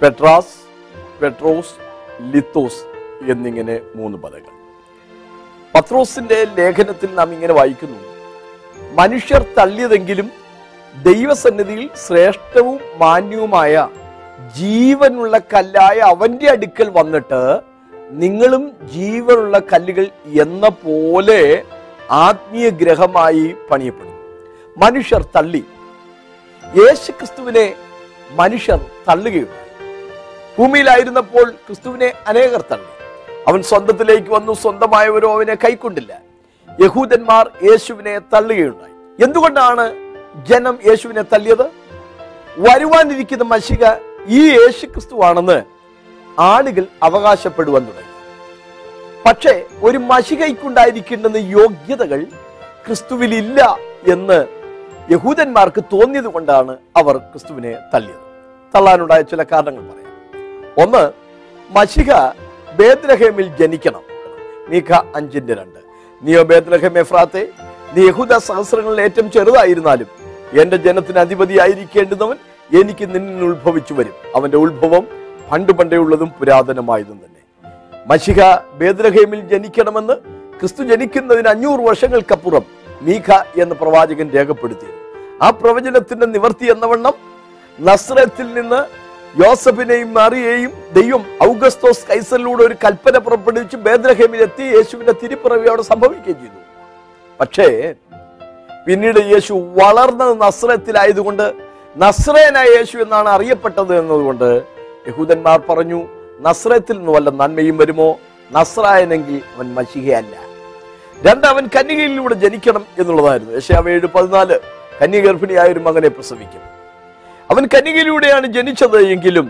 A: പെട്രാസ് പെട്രോസ് ലിത്തോസ് എന്നിങ്ങനെ മൂന്ന് പദങ്ങൾ പത്രോസിന്റെ ലേഖനത്തിൽ നാം ഇങ്ങനെ വായിക്കുന്നു മനുഷ്യർ തള്ളിയതെങ്കിലും ദൈവസന്നിധിയിൽ ശ്രേഷ്ഠവും മാന്യവുമായ ജീവനുള്ള കല്ലായ അവന്റെ അടുക്കൽ വന്നിട്ട് നിങ്ങളും ജീവനുള്ള കല്ലുകൾ എന്ന പോലെ ആത്മീയ ഗ്രഹമായി പണിയപ്പെടും മനുഷ്യർ തള്ളി യേശു ക്രിസ്തുവിനെ മനുഷ്യർ തള്ളുകയുണ്ട് ഭൂമിയിലായിരുന്നപ്പോൾ ക്രിസ്തുവിനെ അനേകർ തള്ളി അവൻ സ്വന്തത്തിലേക്ക് വന്നു സ്വന്തമായവരോ അവനെ കൈക്കൊണ്ടില്ല യഹൂദന്മാർ യേശുവിനെ തള്ളുകയുണ്ടായി എന്തുകൊണ്ടാണ് ജനം യേശുവിനെ തള്ളിയത് വരുവാനിരിക്കുന്ന മഷിക ഈ ക്രിസ്തുവാണെന്ന് ആളുകൾ അവകാശപ്പെടുവാൻ തുടങ്ങി പക്ഷേ ഒരു മഷികൈക്കുണ്ടായിരിക്കേണ്ടെന്ന യോഗ്യതകൾ ക്രിസ്തുവിലില്ല എന്ന് യഹൂദന്മാർക്ക് തോന്നിയത് കൊണ്ടാണ് അവർ ക്രിസ്തുവിനെ തള്ളിയത് തള്ളാനുണ്ടായ ചില കാരണങ്ങൾ പറയാം ഒന്ന് മഷിക ബേദ്രഹേമിൽ ജനിക്കണം മീഖ അഞ്ചിന്റെ രണ്ട് നീയോ ബേദ്രഹേം എഫ്രാത്തെ നീ യഹൂദ സഹസ്രങ്ങളിൽ ഏറ്റവും ചെറുതായിരുന്നാലും എന്റെ ജനത്തിന് അധിപതിയായിരിക്കേണ്ടുന്നവൻ എനിക്ക് നിന്നിൽ ഉത്ഭവിച്ചു വരും അവന്റെ ഉത്ഭവം പണ്ട് പണ്ടേ ഉള്ളതും പുരാതനമായതും തന്നെ മഷിഹ ബേദ്രഹേമിൽ ജനിക്കണമെന്ന് ക്രിസ്തു ജനിക്കുന്നതിന് അഞ്ഞൂറ് വർഷങ്ങൾക്കപ്പുറം മീഖ എന്ന പ്രവാചകൻ രേഖപ്പെടുത്തി ആ പ്രവചനത്തിന്റെ നിവർത്തി എന്നവണ്ണം നസ്രത്തിൽ നിന്ന് യോസഫിനെയും മറിയെയും ദൈവം ഔഗസ്തോസ് കൈസലിലൂടെ ഒരു കൽപ്പന പുറപ്പെടുവിച്ച് എത്തി യേശുവിന്റെ തിരിപ്പിറവി അവിടെ സംഭവിക്കുകയും ചെയ്തു പക്ഷേ പിന്നീട് യേശു വളർന്നത് നസ്രത്തിലായതുകൊണ്ട് നസ്രേനായ യേശു എന്നാണ് അറിയപ്പെട്ടത് എന്നതുകൊണ്ട് യഹൂദന്മാർ പറഞ്ഞു നസ്രത്തിൽ നിന്ന് വല്ല നന്മയും വരുമോ നസ്രായനെങ്കിൽ അവൻ മഷികയല്ല രണ്ട് അവൻ കന്യകയിലൂടെ ജനിക്കണം എന്നുള്ളതായിരുന്നു യശാവ് ഏഴ് പതിനാല് കന്യഗർഭിണിയായ ഒരു മകനെ പ്രസവിക്കും അവൻ കന്യകയിലൂടെയാണ് ജനിച്ചത് എങ്കിലും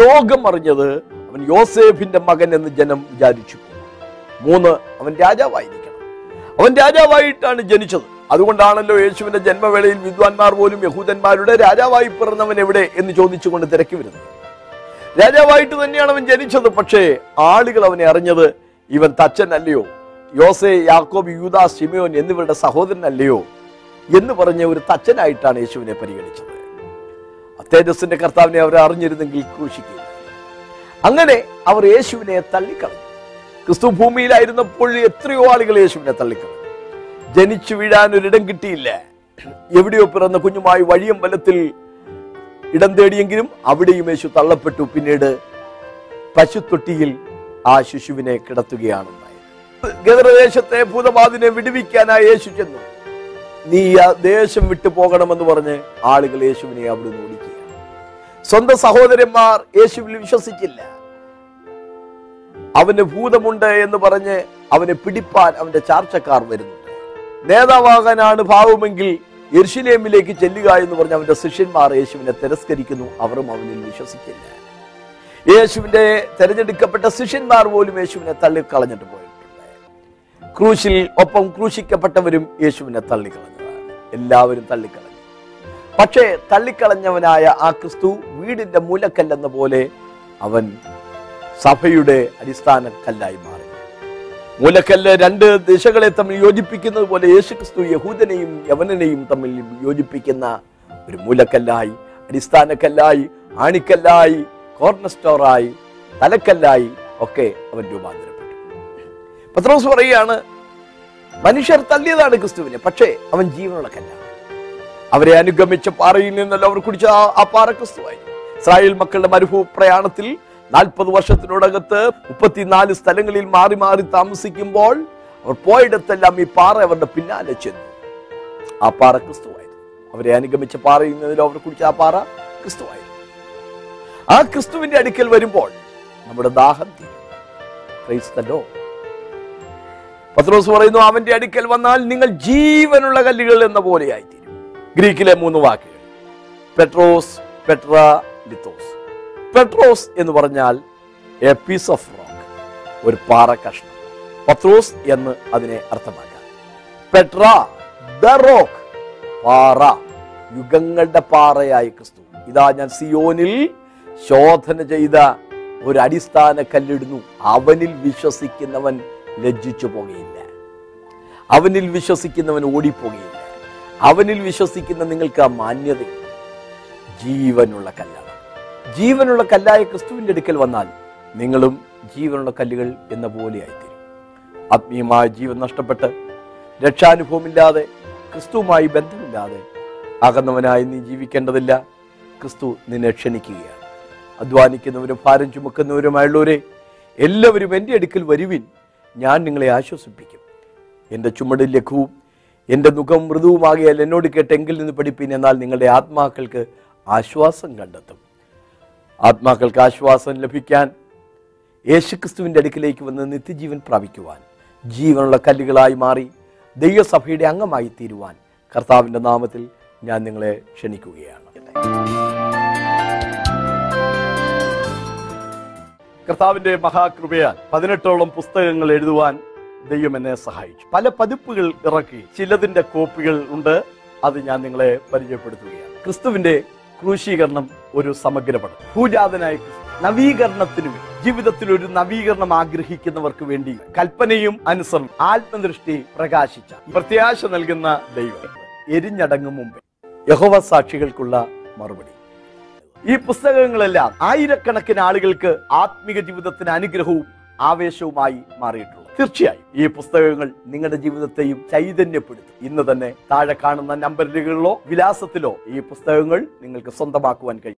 A: ലോകം അറിഞ്ഞത് അവൻ യോസേഫിന്റെ മകൻ എന്ന് ജനം വിചാരിച്ചു മൂന്ന് അവൻ രാജാവായിരിക്കണം അവൻ രാജാവായിട്ടാണ് ജനിച്ചത് അതുകൊണ്ടാണല്ലോ യേശുവിന്റെ ജന്മവേളയിൽ വിദ്വാൻമാർ പോലും യഹൂദന്മാരുടെ രാജാവായി പിറന്നവൻ എവിടെ എന്ന് ചോദിച്ചുകൊണ്ട് തിരക്കി വരുന്നത് രാജാവായിട്ട് തന്നെയാണ് അവൻ ജനിച്ചത് പക്ഷേ ആളുകൾ അവനെ അറിഞ്ഞത് ഇവൻ തച്ചൻ അല്ലയോ യോസെ യാക്കോബ് യൂത സിമയോൻ എന്നിവരുടെ സഹോദരൻ അല്ലയോ എന്ന് പറഞ്ഞ ഒരു തച്ചനായിട്ടാണ് യേശുവിനെ പരിഗണിച്ചത് അത്തേജസിന്റെ കർത്താവിനെ അവർ അറിഞ്ഞിരുന്നെങ്കിൽ ക്രൂശിക്കുക അങ്ങനെ അവർ യേശുവിനെ തള്ളിക്കളഞ്ഞു ക്രിസ്തു ഭൂമിയിലായിരുന്നപ്പോൾ എത്രയോ ആളുകൾ യേശുവിനെ തള്ളിക്കളഞ്ഞു ജനിച്ചു വീഴാൻ ഒരിടം കിട്ടിയില്ല എവിടെയോ പിറന്ന കുഞ്ഞുമായി ബലത്തിൽ ഇടം തേടിയെങ്കിലും അവിടെയും യേശു തള്ളപ്പെട്ടു പിന്നീട് പശുത്തൊട്ടിയിൽ ആ ശിശുവിനെ കിടത്തുകയാണ് ഗദരദേശത്തെ ഭൂതബാധിനെ വിടുവിക്കാനായി യേശു ചെന്നു നീ ആ ദേശം വിട്ടു പോകണമെന്ന് പറഞ്ഞ് ആളുകൾ യേശുവിനെ അവിടെ ഓടിക്കുക സ്വന്തം സഹോദരന്മാർ യേശുവിൽ വിശ്വസിച്ചില്ല അവന് ഭൂതമുണ്ട് എന്ന് പറഞ്ഞ് അവനെ പിടിപ്പാൻ അവന്റെ ചാർച്ചക്കാർ വരുന്നു നേതാവാകാനാണ് ഭാവമെങ്കിൽ യെർഷിലേമിലേക്ക് ചെല്ലുക എന്ന് പറഞ്ഞ അവന്റെ ശിഷ്യന്മാർ യേശുവിനെ തിരസ്കരിക്കുന്നു അവരും അവനിൽ വിശ്വസിക്കില്ല യേശുവിന്റെ തെരഞ്ഞെടുക്കപ്പെട്ട ശിഷ്യന്മാർ പോലും യേശുവിനെ തള്ളിക്കളഞ്ഞിട്ട് പോയിട്ടുണ്ട് ക്രൂശിൽ ഒപ്പം ക്രൂശിക്കപ്പെട്ടവരും യേശുവിനെ തള്ളിക്കളഞ്ഞതാണ് എല്ലാവരും തള്ളിക്കളഞ്ഞു പക്ഷേ തള്ളിക്കളഞ്ഞവനായ ആ ക്രിസ്തു വീടിന്റെ മൂലക്കല്ലെന്ന പോലെ അവൻ സഭയുടെ അടിസ്ഥാന കല്ലായി മാറി മൂലക്കല്ല് രണ്ട് ദിശകളെ തമ്മിൽ യോജിപ്പിക്കുന്നത് പോലെ യേശുക്രിസ്തു യഹൂദനെയും യവനനെയും തമ്മിൽ യോജിപ്പിക്കുന്ന ഒരു മൂലക്കല്ലായി അടിസ്ഥാനക്കല്ലായി ആണിക്കല്ലായി കോർണർ സ്റ്റോറായി തലക്കല്ലായി ഒക്കെ അവൻ രൂപാന്തരപ്പെട്ടു പത്രോസ് പറയുകയാണ് മനുഷ്യർ തല്ലിയതാണ് ക്രിസ്തുവിനെ പക്ഷേ അവൻ ജീവനുള്ള കല്ലാണ് അവരെ അനുഗമിച്ച പാറയിൽ നിന്നല്ല അവർ കുടിച്ച ആ പാറ ക്രിസ്തുവായി ഇസ്രായേൽ മക്കളുടെ മരുഭൂ പ്രയാണത്തിൽ നാൽപ്പത് വർഷത്തിനോടകത്ത് മുപ്പത്തിനാല് സ്ഥലങ്ങളിൽ മാറി മാറി താമസിക്കുമ്പോൾ അവർ പോയിടത്തെല്ലാം ഈ പാറ അവരുടെ പിന്നാലെ ചെന്നു ആ പാറ ക്രിസ്തുവായിരുന്നു അവരെ അനുഗമിച്ച പാറയുന്നതിലോ അവരെ കുടിച്ച ആ പാറ ക്രിസ്തുവായിരുന്നു ആ ക്രിസ്തുവിന്റെ അടുക്കൽ വരുമ്പോൾ നമ്മുടെ ദാഹം തീരും പത്രോസ് പറയുന്നു അവന്റെ അടുക്കൽ വന്നാൽ നിങ്ങൾ ജീവനുള്ള കല്ലുകൾ എന്ന പോലെയായിത്തീരും ഗ്രീക്കിലെ മൂന്ന് വാക്കുകൾ പെട്രോസ് പെട്ര ലിത്തോസ് പെട്രോസ് എന്ന് പറഞ്ഞാൽ എ പീസ് ഓഫ് റോക്ക് ഒരു പാറ കഷ്ണം പത്രോസ് എന്ന് അതിനെ അർത്ഥമാക്കാം പെട്ര ദ റോക്ക് പാറ യുഗങ്ങളുടെ പാറയായി ക്രിസ്തു ഇതാ ഞാൻ സിയോനിൽ ശോധന ചെയ്ത ഒരു അടിസ്ഥാന കല്ലിടുന്നു അവനിൽ വിശ്വസിക്കുന്നവൻ ലജ്ജിച്ചു പോകുകയില്ല അവനിൽ വിശ്വസിക്കുന്നവൻ ഓടിപ്പോകുകയില്ല അവനിൽ വിശ്വസിക്കുന്ന നിങ്ങൾക്ക് ആ മാന്യത ജീവനുള്ള കല്ലാണ് ജീവനുള്ള കല്ലായ ക്രിസ്തുവിൻ്റെ അടുക്കൽ വന്നാൽ നിങ്ങളും ജീവനുള്ള കല്ലുകൾ എന്ന പോലെയായിത്തീരും ആത്മീയമായ ജീവൻ നഷ്ടപ്പെട്ട് രക്ഷാനുഭവമില്ലാതെ ക്രിസ്തുവുമായി ബന്ധമില്ലാതെ അകന്നവനായി നീ ജീവിക്കേണ്ടതില്ല ക്രിസ്തു നിന്നെ ക്ഷണിക്കുകയാണ് അധ്വാനിക്കുന്നവരും ഭാരം ചുമക്കുന്നവരുമായുള്ളവരെ എല്ലാവരും എൻ്റെ അടുക്കൽ വരുവിൻ ഞാൻ നിങ്ങളെ ആശ്വസിപ്പിക്കും എൻ്റെ ചുമട് ലഘുവും എൻ്റെ മുഖം മൃദുവുമാകിയാൽ എന്നോട് കേട്ടെങ്കിൽ നിന്ന് പഠിപ്പിൻ എന്നാൽ നിങ്ങളുടെ ആത്മാക്കൾക്ക് ആശ്വാസം കണ്ടെത്തും ആത്മാക്കൾക്ക് ആശ്വാസം ലഭിക്കാൻ യേശുക്രിസ്തുവിൻ്റെ അടുക്കിലേക്ക് വന്ന് നിത്യജീവൻ പ്രാപിക്കുവാൻ ജീവനുള്ള കല്ലുകളായി മാറി ദൈവസഭയുടെ അംഗമായി തീരുവാൻ കർത്താവിൻ്റെ നാമത്തിൽ ഞാൻ നിങ്ങളെ ക്ഷണിക്കുകയാണ് കർത്താവിൻ്റെ മഹാകൃപയാൽ പതിനെട്ടോളം പുസ്തകങ്ങൾ എഴുതുവാൻ ദൈവം എന്നെ സഹായിച്ചു പല പതിപ്പുകൾ ഇറക്കി ചിലതിൻ്റെ കോപ്പികൾ ഉണ്ട് അത് ഞാൻ നിങ്ങളെ പരിചയപ്പെടുത്തുകയാണ് ക്രിസ്തുവിൻ്റെ ക്രൂശീകരണം ഒരു സമഗ്രമാണ് ഭൂജാതനായ നവീകരണത്തിനു വേണ്ടി ജീവിതത്തിൽ ഒരു നവീകരണം ആഗ്രഹിക്കുന്നവർക്ക് വേണ്ടി കൽപ്പനയും അനുസരണം ആത്മദൃഷ്ടി പ്രകാശിച്ച പ്രത്യാശ നൽകുന്ന ദൈവം എരിഞ്ഞടങ്ങും മുമ്പേ യഹോവ സാക്ഷികൾക്കുള്ള മറുപടി ഈ പുസ്തകങ്ങളെല്ലാം ആയിരക്കണക്കിന് ആളുകൾക്ക് ആത്മീക ജീവിതത്തിന് അനുഗ്രഹവും ആവേശവുമായി മാറിയിട്ടുണ്ട് തീർച്ചയായും ഈ പുസ്തകങ്ങൾ നിങ്ങളുടെ ജീവിതത്തെയും ചൈതന്യപ്പെടുത്തും ഇന്ന് തന്നെ താഴെ കാണുന്ന നമ്പറുകളിലോ വിലാസത്തിലോ ഈ പുസ്തകങ്ങൾ നിങ്ങൾക്ക് സ്വന്തമാക്കുവാൻ കഴിയും